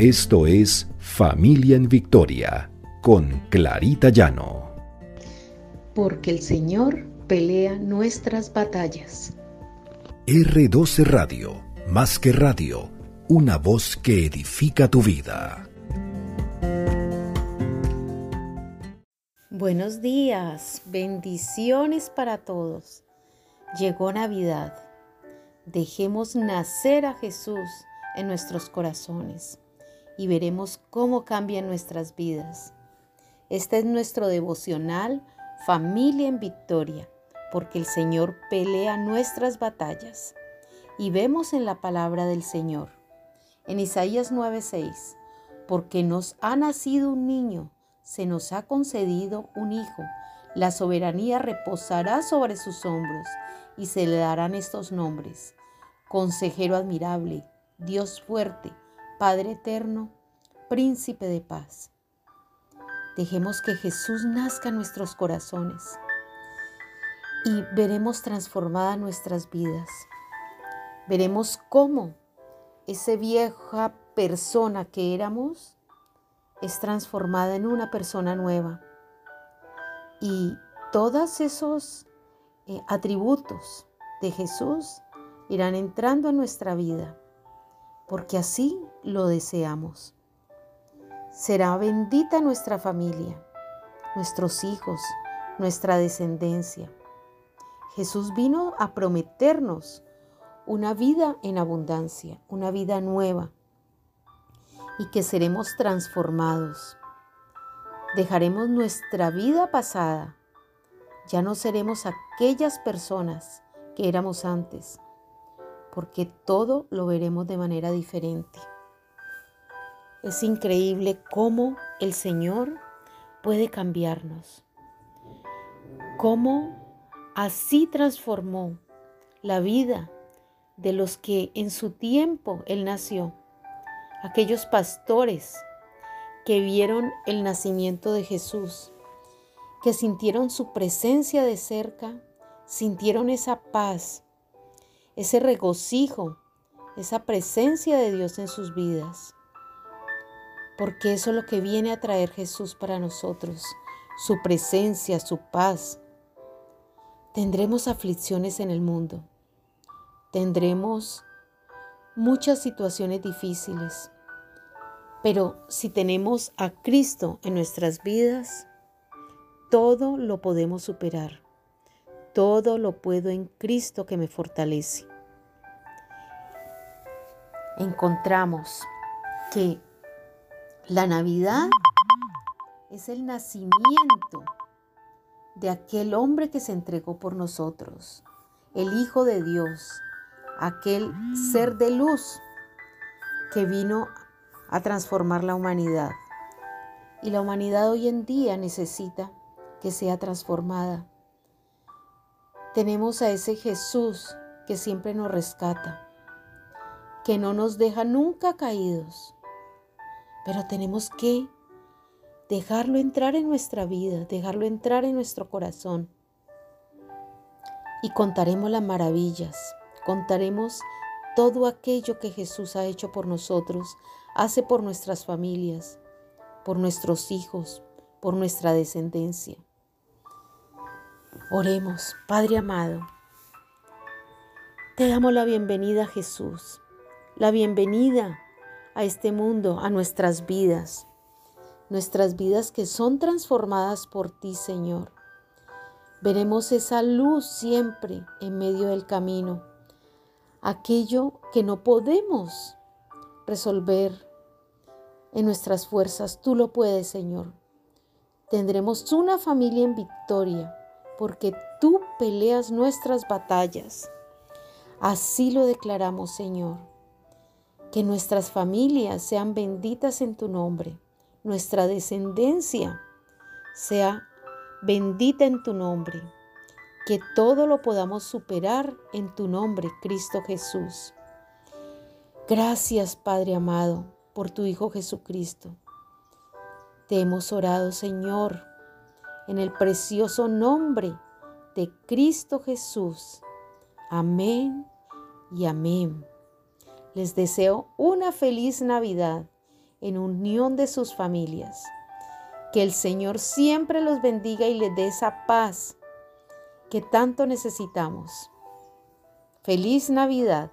Esto es Familia en Victoria con Clarita Llano. Porque el Señor pelea nuestras batallas. R12 Radio, más que radio, una voz que edifica tu vida. Buenos días, bendiciones para todos. Llegó Navidad. Dejemos nacer a Jesús en nuestros corazones y veremos cómo cambian nuestras vidas. Este es nuestro devocional Familia en Victoria, porque el Señor pelea nuestras batallas. Y vemos en la palabra del Señor, en Isaías 9:6, porque nos ha nacido un niño se nos ha concedido un hijo. La soberanía reposará sobre sus hombros y se le darán estos nombres. Consejero admirable, Dios fuerte, Padre eterno, Príncipe de paz. Dejemos que Jesús nazca en nuestros corazones y veremos transformadas nuestras vidas. Veremos cómo esa vieja persona que éramos es transformada en una persona nueva. Y todos esos eh, atributos de Jesús irán entrando a nuestra vida, porque así lo deseamos. Será bendita nuestra familia, nuestros hijos, nuestra descendencia. Jesús vino a prometernos una vida en abundancia, una vida nueva, y que seremos transformados. Dejaremos nuestra vida pasada. Ya no seremos aquellas personas que éramos antes, porque todo lo veremos de manera diferente. Es increíble cómo el Señor puede cambiarnos, cómo así transformó la vida de los que en su tiempo Él nació aquellos pastores que vieron el nacimiento de Jesús, que sintieron su presencia de cerca, sintieron esa paz, ese regocijo, esa presencia de Dios en sus vidas. Porque eso es lo que viene a traer Jesús para nosotros, su presencia, su paz. Tendremos aflicciones en el mundo, tendremos muchas situaciones difíciles. Pero si tenemos a Cristo en nuestras vidas, todo lo podemos superar. Todo lo puedo en Cristo que me fortalece. Encontramos que la Navidad es el nacimiento de aquel hombre que se entregó por nosotros, el Hijo de Dios, aquel ser de luz que vino a transformar la humanidad. Y la humanidad hoy en día necesita que sea transformada. Tenemos a ese Jesús que siempre nos rescata, que no nos deja nunca caídos, pero tenemos que dejarlo entrar en nuestra vida, dejarlo entrar en nuestro corazón. Y contaremos las maravillas Contaremos todo aquello que Jesús ha hecho por nosotros, hace por nuestras familias, por nuestros hijos, por nuestra descendencia. Oremos, Padre amado. Te damos la bienvenida Jesús, la bienvenida a este mundo, a nuestras vidas, nuestras vidas que son transformadas por ti, Señor. Veremos esa luz siempre en medio del camino aquello que no podemos resolver en nuestras fuerzas. Tú lo puedes, Señor. Tendremos una familia en victoria porque tú peleas nuestras batallas. Así lo declaramos, Señor. Que nuestras familias sean benditas en tu nombre. Nuestra descendencia sea bendita en tu nombre que todo lo podamos superar en tu nombre, Cristo Jesús. Gracias, Padre amado, por tu Hijo Jesucristo. Te hemos orado, Señor, en el precioso nombre de Cristo Jesús. Amén y amén. Les deseo una feliz Navidad en unión de sus familias. Que el Señor siempre los bendiga y les dé esa paz que tanto necesitamos. Feliz Navidad